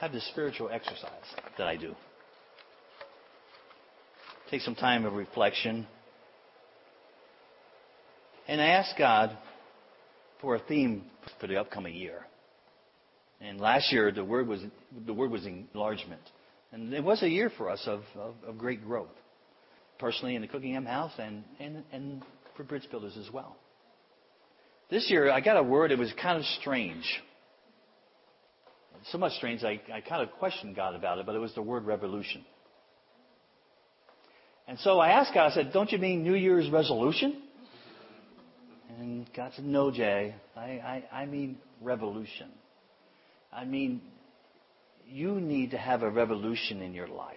have this spiritual exercise that I do. Take some time of reflection. And I ask God for a theme for the upcoming year. And last year the word was the word was enlargement. And it was a year for us of, of, of great growth. Personally in the Cookingham house and, and, and for bridge builders as well. This year I got a word, it was kind of strange. So much strange I, I kind of questioned God about it, but it was the word revolution. And so I asked God, I said, Don't you mean New Year's resolution? And God said, No, Jay. I, I, I mean revolution. I mean, you need to have a revolution in your life.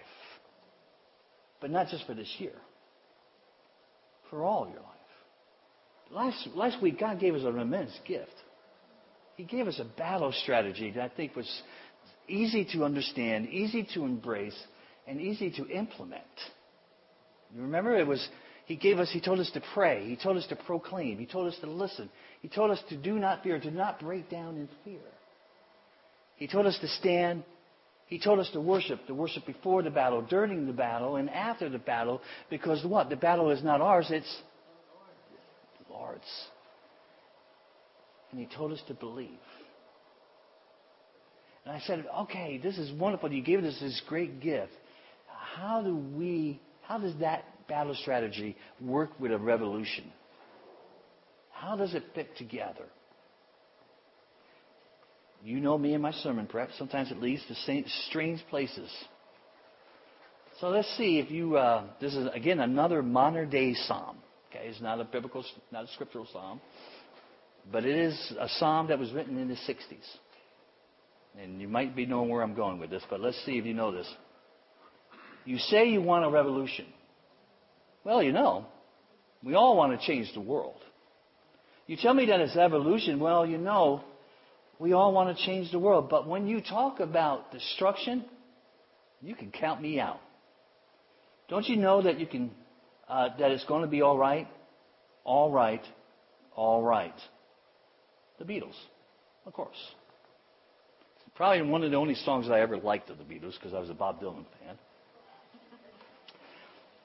But not just for this year, for all your life. Last, last week, God gave us an immense gift. He gave us a battle strategy that I think was easy to understand, easy to embrace, and easy to implement. You remember it was he gave us he told us to pray, he told us to proclaim, he told us to listen, he told us to do not fear, to not break down in fear. He told us to stand, he told us to worship, to worship before the battle, during the battle, and after the battle, because what? The battle is not ours, it's the Lord's. And he told us to believe. And I said, okay, this is wonderful. You gave us this great gift. How do we how does that battle strategy work with a revolution? How does it fit together? You know me and my sermon prep. Sometimes it leads to strange places. So let's see if you. Uh, this is again another modern day psalm. Okay, it's not a biblical, not a scriptural psalm, but it is a psalm that was written in the 60s. And you might be knowing where I'm going with this, but let's see if you know this. You say you want a revolution. Well, you know, we all want to change the world. You tell me that it's evolution. Well, you know, we all want to change the world. But when you talk about destruction, you can count me out. Don't you know that you can, uh, that it's going to be all right? All right. All right. The Beatles, of course. Probably one of the only songs I ever liked of the Beatles because I was a Bob Dylan fan.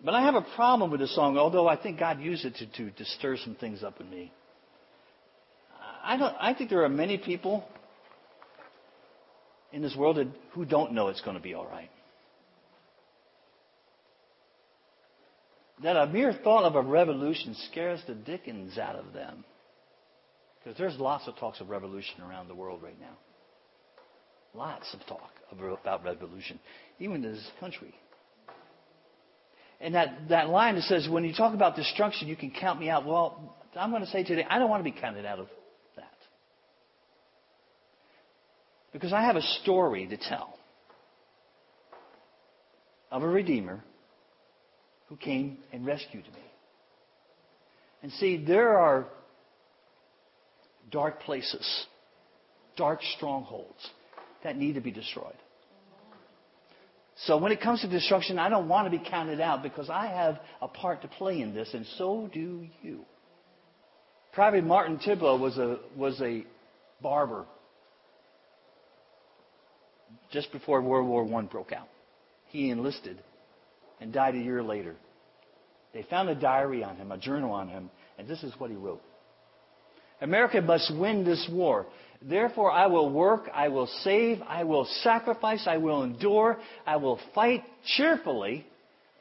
But I have a problem with this song, although I think God used it to, to, to stir some things up in me. I, don't, I think there are many people in this world that, who don't know it's going to be all right. That a mere thought of a revolution scares the dickens out of them. Because there's lots of talks of revolution around the world right now. Lots of talk about revolution, even in this country. And that, that line that says, when you talk about destruction, you can count me out. Well, I'm going to say today, I don't want to be counted out of that. Because I have a story to tell of a Redeemer who came and rescued me. And see, there are dark places, dark strongholds that need to be destroyed. So when it comes to destruction, I don't want to be counted out because I have a part to play in this, and so do you. Private Martin Treptow was a, was a barber just before World War I broke out. He enlisted and died a year later. They found a diary on him, a journal on him, and this is what he wrote. America must win this war. Therefore, I will work, I will save, I will sacrifice, I will endure, I will fight cheerfully,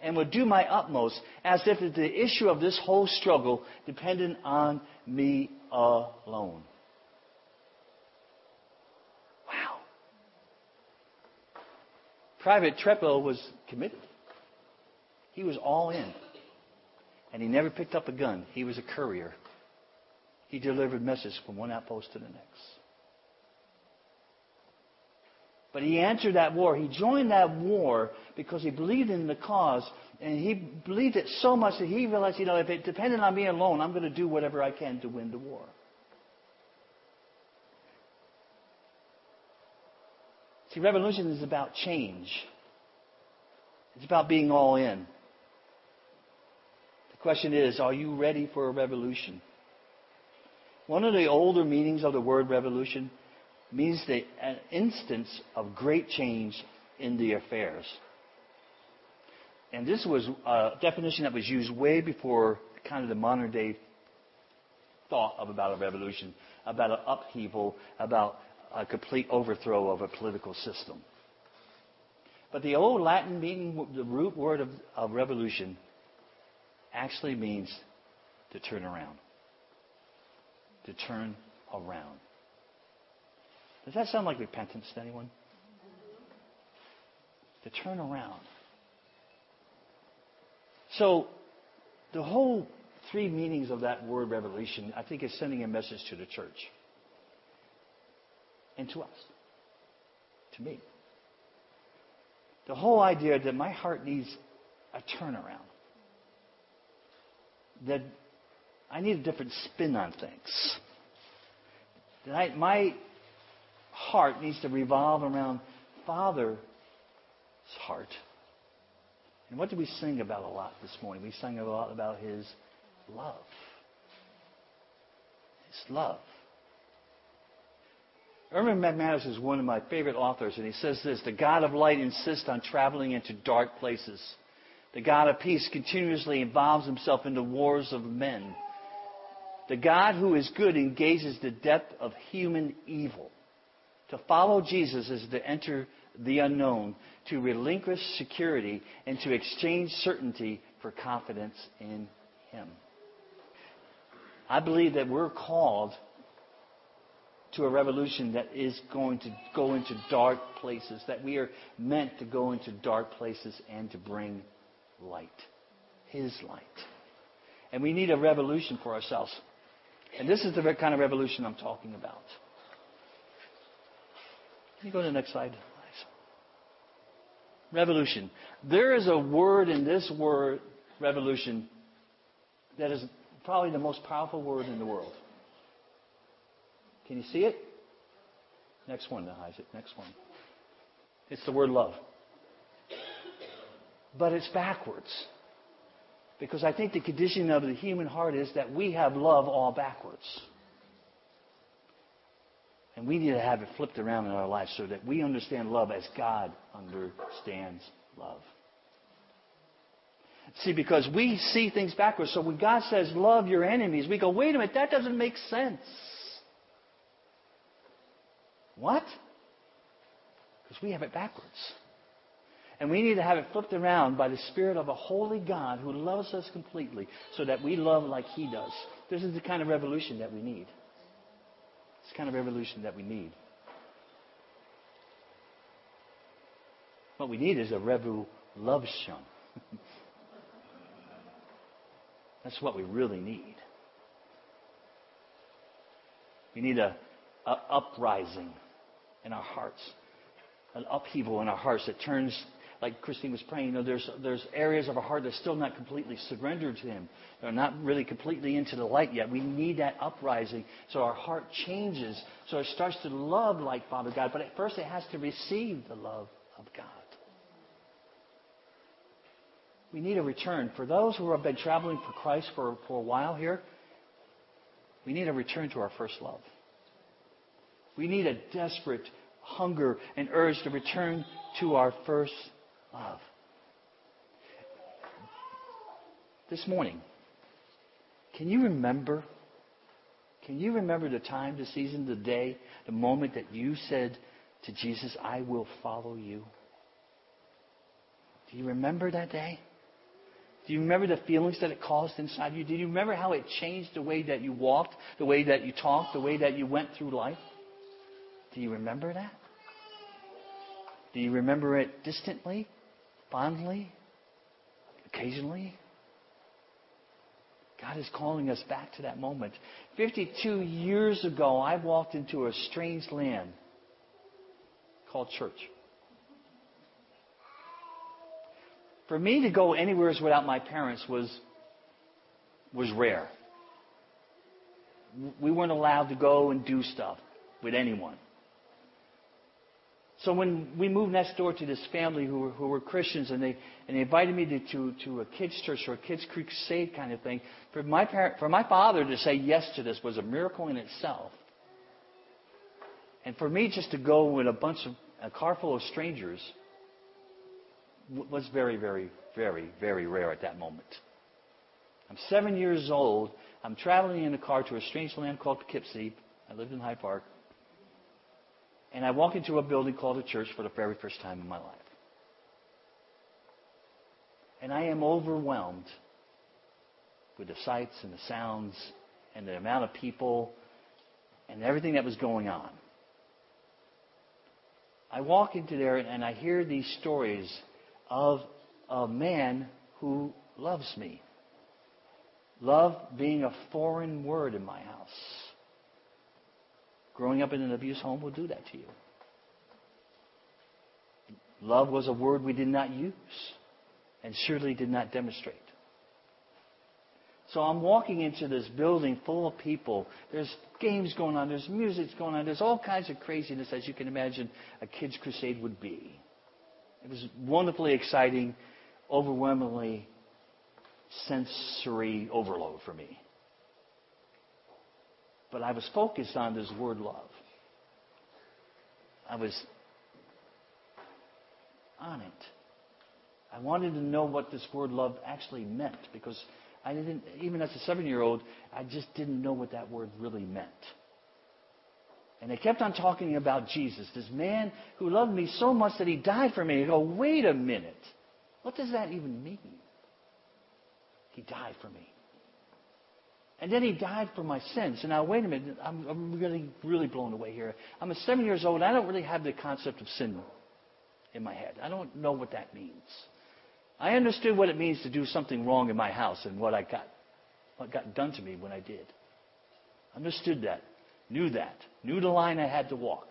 and will do my utmost as if the issue of this whole struggle depended on me alone. Wow. Private Treptow was committed. He was all in. And he never picked up a gun. He was a courier. He delivered messages from one outpost to the next. But he answered that war. He joined that war because he believed in the cause. And he believed it so much that he realized, you know, if it depended on me alone, I'm going to do whatever I can to win the war. See, revolution is about change. It's about being all in. The question is, are you ready for a revolution? One of the older meanings of the word revolution means the, an instance of great change in the affairs. And this was a definition that was used way before kind of the modern day thought of about a revolution, about an upheaval, about a complete overthrow of a political system. But the old Latin meaning, the root word of, of revolution, actually means to turn around. To turn around. Does that sound like repentance to anyone? To turn around. So, the whole three meanings of that word revelation, I think, is sending a message to the church and to us, to me. The whole idea that my heart needs a turnaround, that I need a different spin on things, I, my heart needs to revolve around Father's heart. And what did we sing about a lot this morning? We sang a lot about His love. His love. Erwin McManus is one of my favorite authors, and he says this The God of light insists on traveling into dark places. The God of peace continuously involves himself in the wars of men. The God who is good engages the depth of human evil. To follow Jesus is to enter the unknown, to relinquish security, and to exchange certainty for confidence in Him. I believe that we're called to a revolution that is going to go into dark places, that we are meant to go into dark places and to bring light. His light. And we need a revolution for ourselves. And this is the kind of revolution I'm talking about. Can you go to the next slide? Revolution. There is a word in this word, revolution, that is probably the most powerful word in the world. Can you see it? Next one, Isaac. Next one. It's the word love. But it's backwards. Because I think the condition of the human heart is that we have love all backwards. And we need to have it flipped around in our lives so that we understand love as God understands love. See, because we see things backwards. So when God says, love your enemies, we go, wait a minute, that doesn't make sense. What? Because we have it backwards. And we need to have it flipped around by the Spirit of a holy God who loves us completely so that we love like He does. This is the kind of revolution that we need. It's the kind of revolution that we need. What we need is a revu love revolution. That's what we really need. We need a, a uprising in our hearts, an upheaval in our hearts that turns, like Christine was praying, you know, there's, there's areas of our heart that's still not completely surrendered to Him. They're not really completely into the light yet. We need that uprising so our heart changes, so it starts to love like Father God. But at first it has to receive the love of God. We need a return. For those who have been traveling for Christ for, for a while here, we need a return to our first love. We need a desperate hunger and urge to return to our first love. This morning, can you remember? Can you remember the time, the season, the day, the moment that you said to Jesus, I will follow you? Do you remember that day? Do you remember the feelings that it caused inside you? Do you remember how it changed the way that you walked, the way that you talked, the way that you went through life? Do you remember that? Do you remember it distantly, fondly, occasionally? God is calling us back to that moment. 52 years ago, I walked into a strange land called church. For me to go anywhere without my parents was, was rare. We weren't allowed to go and do stuff with anyone. So when we moved next door to this family who were, who were Christians and they, and they invited me to, to, to a kids' church or a kids' crusade kind of thing, for my, parent, for my father to say yes to this was a miracle in itself. And for me just to go with a bunch of, a car full of strangers was very, very, very, very rare at that moment. I'm seven years old. I'm traveling in a car to a strange land called Poughkeepsie. I lived in Hyde Park. And I walk into a building called a church for the very first time in my life. And I am overwhelmed with the sights and the sounds and the amount of people and everything that was going on. I walk into there and I hear these stories of a man who loves me. Love being a foreign word in my house. Growing up in an abuse home will do that to you. Love was a word we did not use and surely did not demonstrate. So I'm walking into this building full of people. There's games going on, there's music going on, there's all kinds of craziness as you can imagine a kids' crusade would be. It was wonderfully exciting, overwhelmingly sensory overload for me. But I was focused on this word love. I was on it. I wanted to know what this word love actually meant because I didn't, even as a seven year old, I just didn't know what that word really meant. And they kept on talking about Jesus, this man who loved me so much that he died for me. I go, wait a minute. What does that even mean? He died for me. And then he died for my sins. And now, wait a minute. I'm, I'm really, really blown away here. I'm a seven years old. I don't really have the concept of sin in my head. I don't know what that means. I understood what it means to do something wrong in my house and what I got, what got done to me when I did. Understood that, knew that, knew the line I had to walk.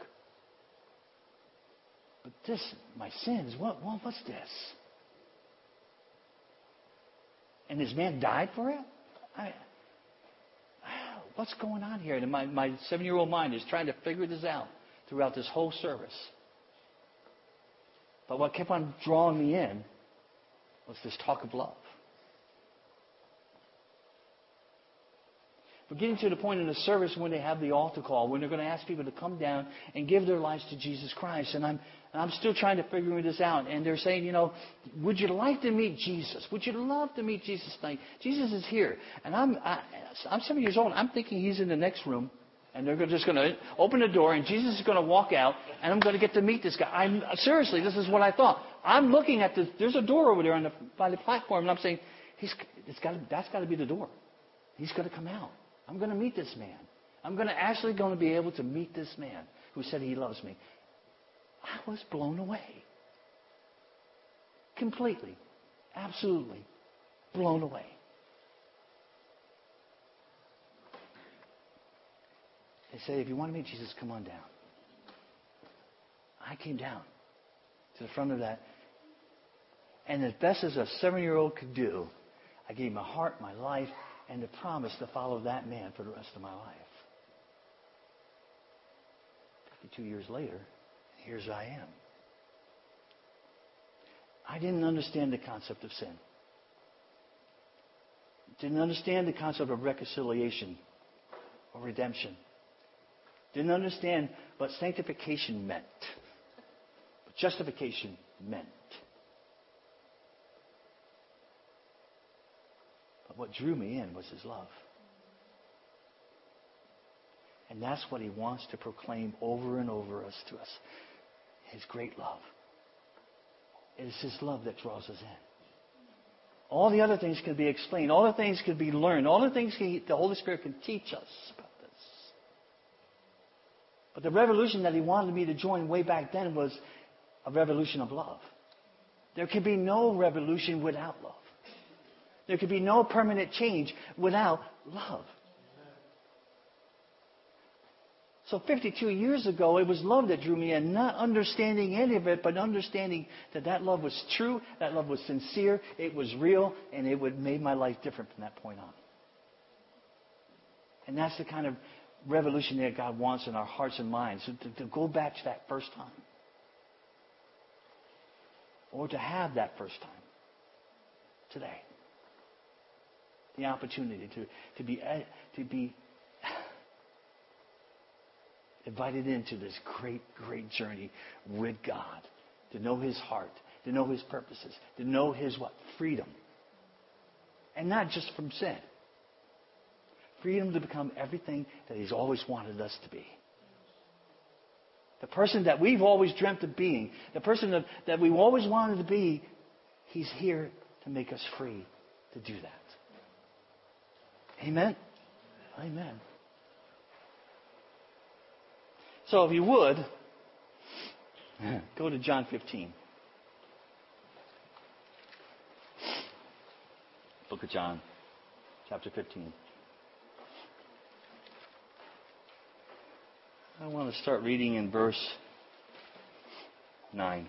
But this, my sins, what, what what's this? And this man died for it? I, what's going on here? And my, my seven year old mind is trying to figure this out throughout this whole service. But what kept on drawing me in was this talk of love. We're getting to the point in the service when they have the altar call, when they're going to ask people to come down and give their lives to Jesus Christ. And I'm, and I'm still trying to figure this out. And they're saying, you know, would you like to meet Jesus? Would you love to meet Jesus tonight? Jesus is here. And I'm, I, I'm seven years old. I'm thinking he's in the next room. And they're just going to open the door, and Jesus is going to walk out, and I'm going to get to meet this guy. I'm, seriously, this is what I thought. I'm looking at this. There's a door over there on the, by the platform, and I'm saying, he's, it's got that's got to be the door. He's going to come out. I'm going to meet this man. I'm going to actually going to be able to meet this man who said he loves me. I was blown away. Completely. Absolutely. Blown away. They said, if you want to meet Jesus, come on down. I came down to the front of that. And as best as a seven year old could do, I gave my heart, my life, and to promise to follow that man for the rest of my life. 52 years later, here's I am. I didn't understand the concept of sin. Didn't understand the concept of reconciliation or redemption. Didn't understand what sanctification meant, what justification meant. But what drew me in was his love. And that's what he wants to proclaim over and over us to us. His great love. It is his love that draws us in. All the other things can be explained. All the things can be learned. All the things the Holy Spirit can teach us about. This. But the revolution that he wanted me to join way back then was a revolution of love. There can be no revolution without love. There could be no permanent change without love. So 52 years ago, it was love that drew me in, not understanding any of it, but understanding that that love was true, that love was sincere, it was real, and it would made my life different from that point on. And that's the kind of revolution that God wants in our hearts and minds. To, to go back to that first time. Or to have that first time. Today. The opportunity to, to be, eh, to be invited into this great, great journey with God, to know His heart, to know His purposes, to know His what? Freedom. And not just from sin. Freedom to become everything that He's always wanted us to be. The person that we've always dreamt of being, the person that, that we've always wanted to be, He's here to make us free to do that. Amen? Amen. So if you would, go to John 15. Book of John, chapter 15. I want to start reading in verse 9.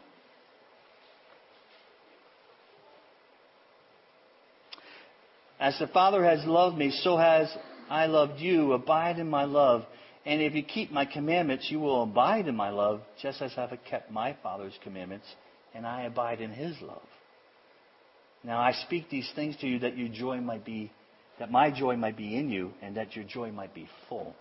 As the Father has loved me, so has I loved you. Abide in my love. And if you keep my commandments, you will abide in my love, just as I have kept my Father's commandments, and I abide in his love. Now I speak these things to you that your joy might be, that my joy might be in you, and that your joy might be full.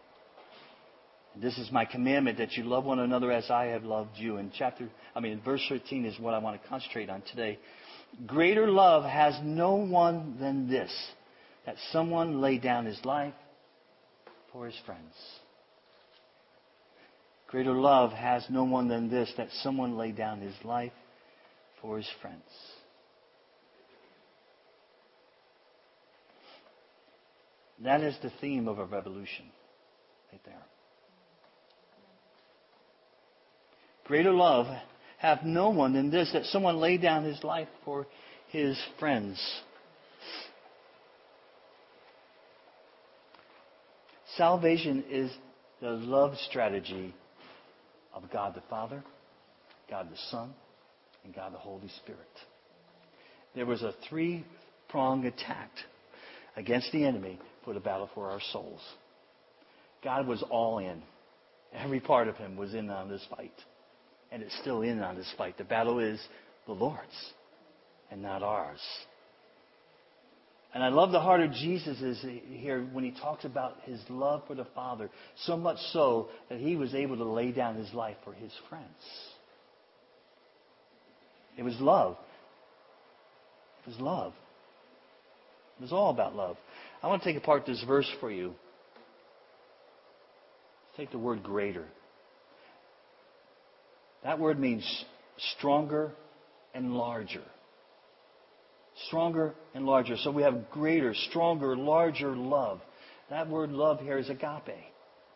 And this is my commandment that you love one another as I have loved you. And chapter, I mean, verse 13 is what I want to concentrate on today. Greater love has no one than this, that someone lay down his life for his friends. Greater love has no one than this, that someone lay down his life for his friends. That is the theme of a revolution, right there. Greater love hath no one than this, that someone lay down his life for his friends. Salvation is the love strategy of God the Father, God the Son, and God the Holy Spirit. There was a three pronged attack against the enemy for the battle for our souls. God was all in. Every part of him was in on this fight. And it's still in on this fight. The battle is the Lord's and not ours. And I love the heart of Jesus here when he talks about his love for the Father, so much so that he was able to lay down his life for his friends. It was love. It was love. It was all about love. I want to take apart this verse for you. Take the word greater. That word means stronger and larger. Stronger and larger. So we have greater, stronger, larger love. That word love here is agape.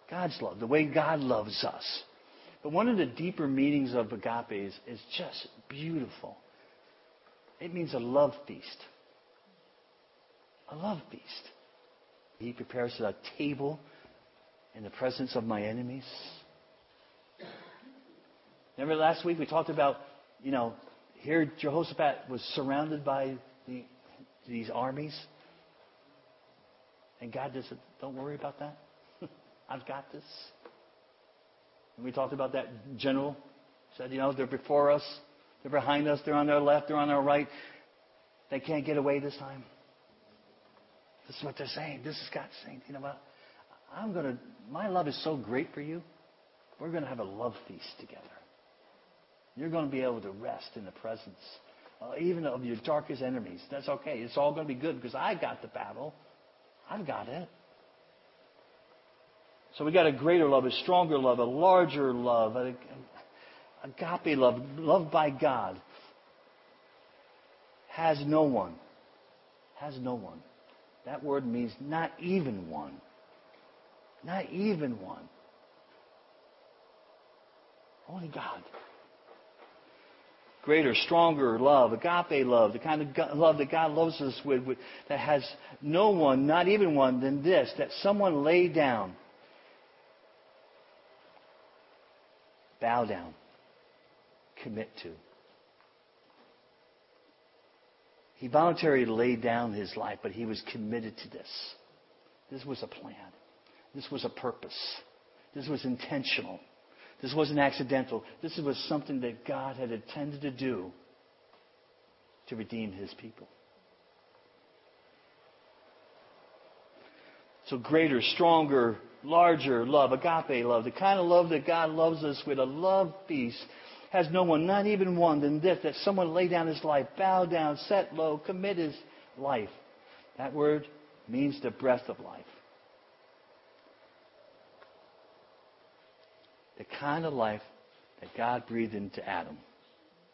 God's love, the way God loves us. But one of the deeper meanings of agape is, is just beautiful. It means a love feast. A love feast. He prepares a table in the presence of my enemies. Remember last week we talked about, you know, here Jehoshaphat was surrounded by the, these armies. And God just said, don't worry about that. I've got this. And we talked about that general. Said, you know, they're before us. They're behind us. They're on our left. They're on our right. They can't get away this time. This is what they're saying. This is God saying, you know what? I'm going to, my love is so great for you. We're going to have a love feast together. You're going to be able to rest in the presence, uh, even of your darkest enemies. That's okay. It's all going to be good because I got the battle. I've got it. So we got a greater love, a stronger love, a larger love, a, agape love, loved by God. Has no one. Has no one. That word means not even one. Not even one. Only God greater, stronger love, agape love, the kind of love that God loves us with, with, that has no one, not even one, than this, that someone lay down, bow down, commit to. He voluntarily laid down his life, but he was committed to this. This was a plan. This was a purpose. This was intentional. This wasn't accidental. This was something that God had intended to do to redeem his people. So greater, stronger larger love, agape love, the kind of love that God loves us with, a love peace, has no one, not even one, than this, that someone lay down his life, bow down, set low, commit his life. That word means the breath of life. The kind of life that God breathed into Adam.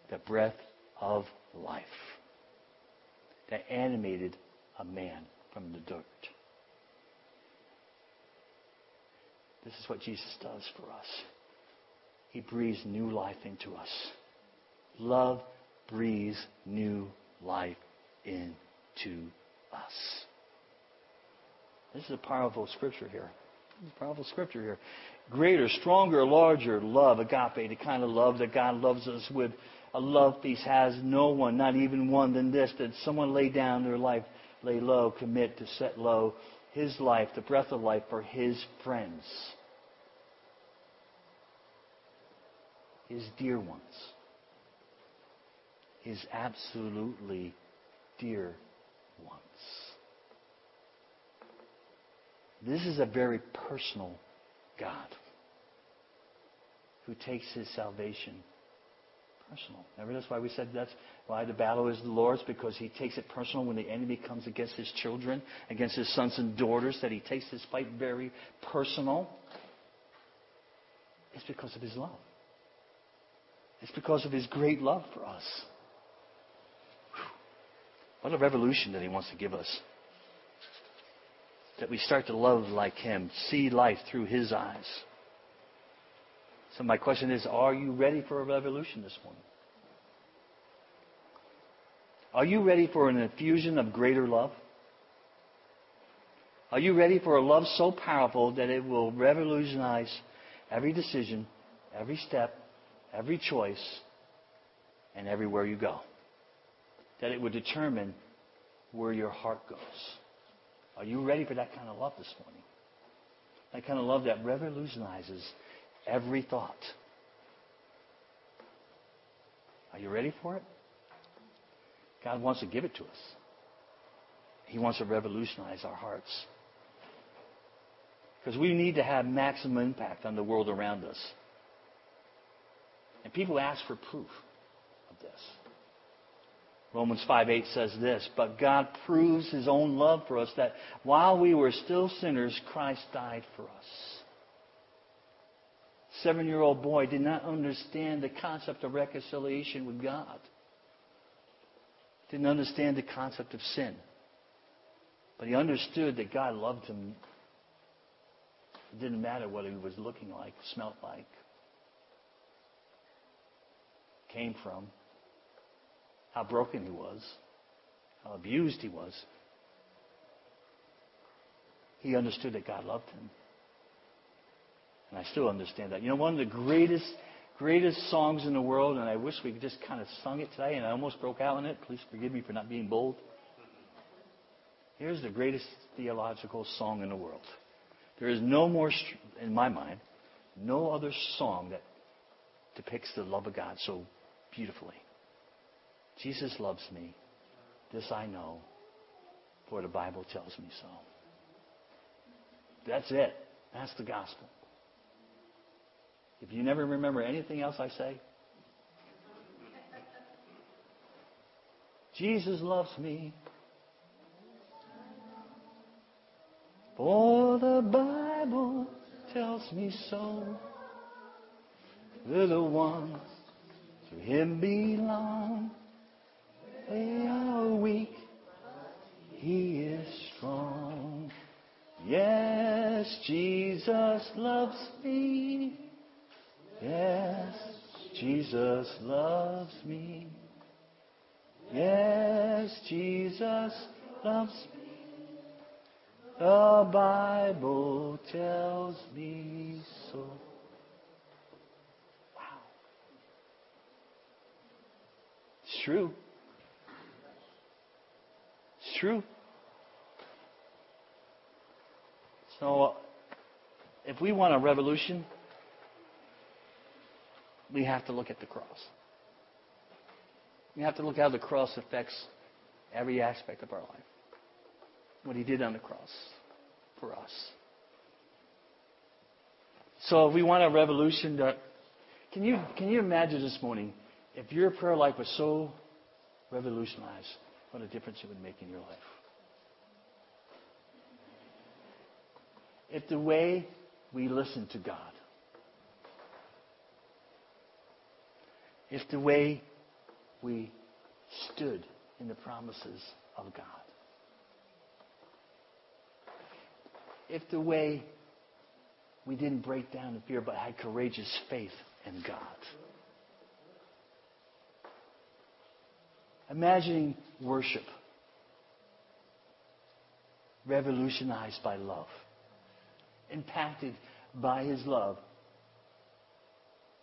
The breath of life. That animated a man from the dirt. This is what Jesus does for us. He breathes new life into us. Love breathes new life into us. This is a powerful scripture here. a powerful scripture here. Greater, stronger, larger love, agape, the kind of love that God loves us with. A love peace has no one, not even one, than this, that someone lay down their life, lay low, commit to set low his life, the breath of life for his friends. His dear ones. His absolutely dear ones. This is a very personal God who takes his salvation personal. Remember, that's why we said that's why the battle is the Lord's, because he takes it personal when the enemy comes against his children, against his sons and daughters, that he takes this fight very personal. It's because of his love. It's because of his great love for us. What a revolution that he wants to give us. That we start to love like him, see life through his eyes. So my question is, are you ready for a revolution this morning? Are you ready for an infusion of greater love? Are you ready for a love so powerful that it will revolutionize every decision, every step, every choice, and everywhere you go? That it would determine where your heart goes. Are you ready for that kind of love this morning? That kind of love that revolutionizes every thought. Are you ready for it? God wants to give it to us. He wants to revolutionize our hearts. Because we need to have maximum impact on the world around us. And people ask for proof of this. Romans 5 8 says this, but God proves his own love for us that while we were still sinners, Christ died for us seven year old boy did not understand the concept of reconciliation with God, didn't understand the concept of sin. But he understood that God loved him. It didn't matter what he was looking like, smelt like, came from, how broken he was, how abused he was. He understood that God loved him. And I still understand that. You know, one of the greatest, greatest songs in the world, and I wish we could just kind of sung it today, and I almost broke out in it. Please forgive me for not being bold. Here's the greatest theological song in the world. There is no more, in my mind, no other song that depicts the love of God so beautifully. Jesus loves me. This I know, for the Bible tells me so. That's it. That's the gospel. If you never remember anything else I say, Jesus loves me. For the Bible tells me so. Little ones to Him belong. They are weak, He is strong. Yes, Jesus loves me. Yes, Jesus loves me. Yes, Jesus loves me. The Bible tells me so. Wow. It's true. True. So, uh, if we want a revolution, we have to look at the cross. We have to look how the cross affects every aspect of our life. What he did on the cross for us. So if we want a revolution, that, can you can you imagine this morning if your prayer life was so revolutionized, what a difference it would make in your life? If the way we listen to God, if the way we stood in the promises of God, if the way we didn't break down in fear but had courageous faith in God. Imagining worship revolutionized by love, impacted by His love.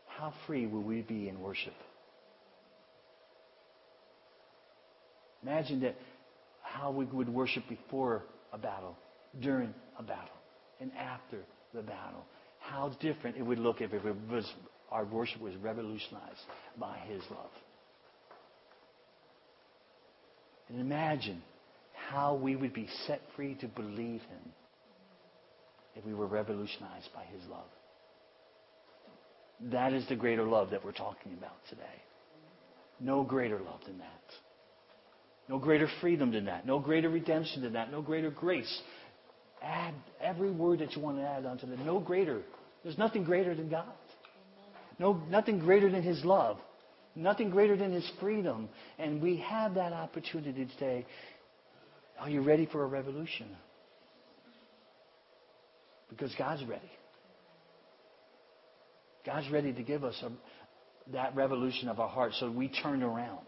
How free will we be in worship? Imagine that how we would worship before a battle, during a battle, and after the battle. How different it would look if it was, our worship was revolutionized by His love. And imagine how we would be set free to believe Him if we were revolutionized by His love. That is the greater love that we're talking about today. No greater love than that. No greater freedom than that. No greater redemption than that. No greater grace. Add every word that you want to add onto that. No greater. There's nothing greater than God. No, nothing greater than His love. Nothing greater than His freedom. And we have that opportunity today. Are you ready for a revolution? Because God's ready. God's ready to give us a, that revolution of our heart so we turn around,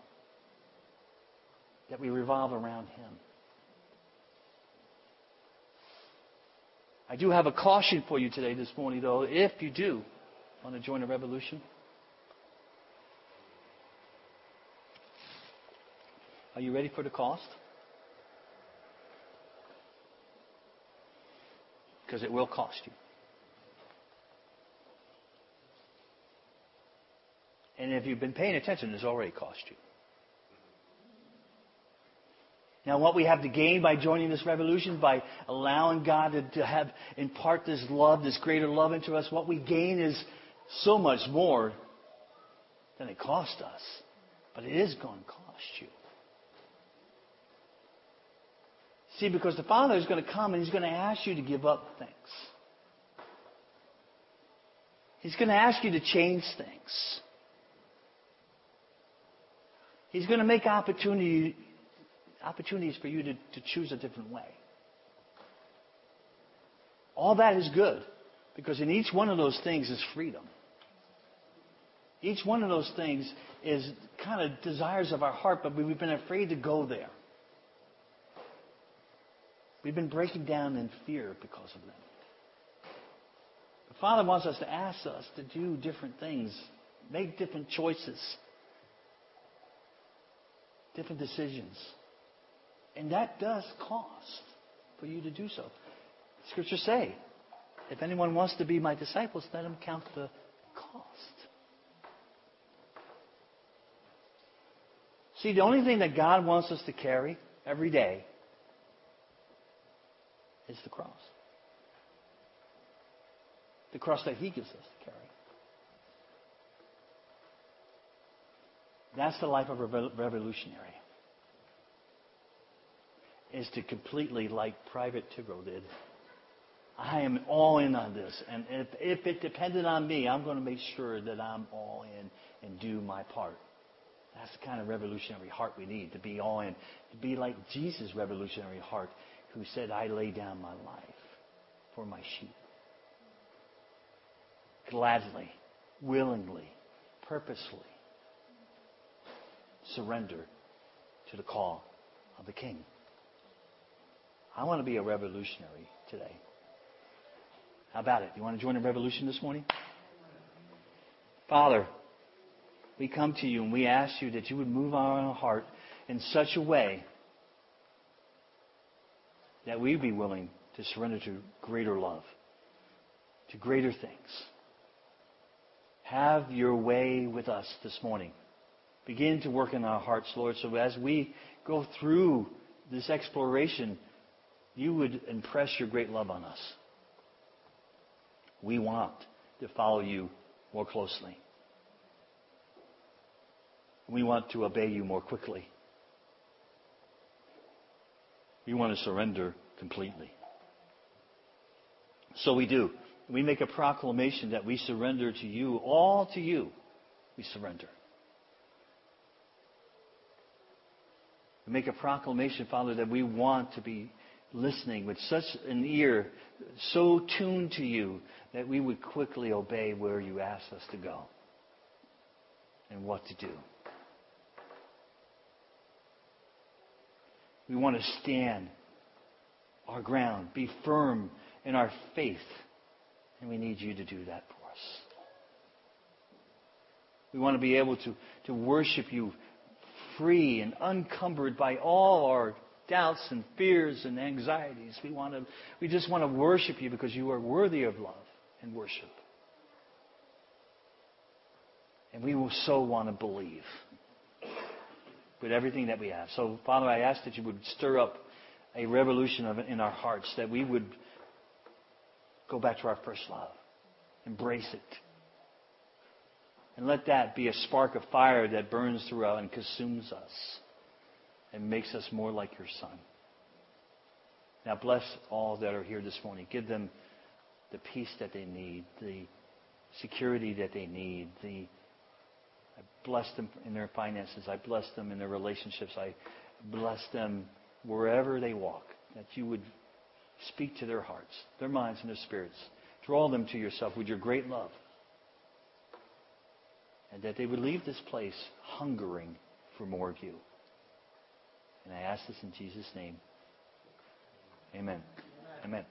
that we revolve around Him. I do have a caution for you today, this morning, though, if you do want to join a revolution. Are you ready for the cost? Because it will cost you. And if you've been paying attention, it's already cost you. Now, what we have to gain by joining this revolution, by allowing God to, to have impart this love, this greater love into us, what we gain is so much more than it cost us. But it is going to cost you. See, because the Father is going to come and He's going to ask you to give up things. He's going to ask you to change things. He's going to make opportunity opportunities for you to, to choose a different way. All that is good because in each one of those things is freedom. Each one of those things is kind of desires of our heart, but we've been afraid to go there. We've been breaking down in fear because of them. The Father wants us to ask us to do different things, make different choices, different decisions. And that does cost for you to do so. Scriptures say, if anyone wants to be my disciples, let him count the cost. See, the only thing that God wants us to carry every day is the cross. The cross that He gives us to carry. That's the life of a revolutionary is to completely, like Private Treptow did, I am all in on this. And if, if it depended on me, I'm going to make sure that I'm all in and do my part. That's the kind of revolutionary heart we need to be all in. To be like Jesus' revolutionary heart who said, I lay down my life for my sheep. Gladly, willingly, purposely surrender to the call of the King. I want to be a revolutionary today. How about it? You want to join a revolution this morning? Father, we come to you and we ask you that you would move our heart in such a way that we be willing to surrender to greater love, to greater things. Have your way with us this morning. Begin to work in our hearts, Lord, so as we go through this exploration you would impress your great love on us. We want to follow you more closely. We want to obey you more quickly. We want to surrender completely. So we do. We make a proclamation that we surrender to you, all to you. We surrender. We make a proclamation, Father, that we want to be listening with such an ear, so tuned to you, that we would quickly obey where you ask us to go and what to do. We want to stand our ground, be firm in our faith, and we need you to do that for us. We want to be able to, to worship you free and uncumbered by all our doubts and fears and anxieties. We want to, we just want to worship you because you are worthy of love and worship. And we will so want to believe with everything that we have. So, Father, I ask that you would stir up a revolution of, in our hearts, that we would go back to our first love, embrace it. And let that be a spark of fire that burns throughout and consumes us and makes us more like your Son. Now bless all that are here this morning. Give them the peace that they need, the security that they need, the Bless them in their finances. I bless them in their relationships. I bless them wherever they walk. That you would speak to their hearts, their minds, and their spirits. Draw them to yourself with your great love. And that they would leave this place hungering for more of you. And I ask this in Jesus' name. Amen. Amen.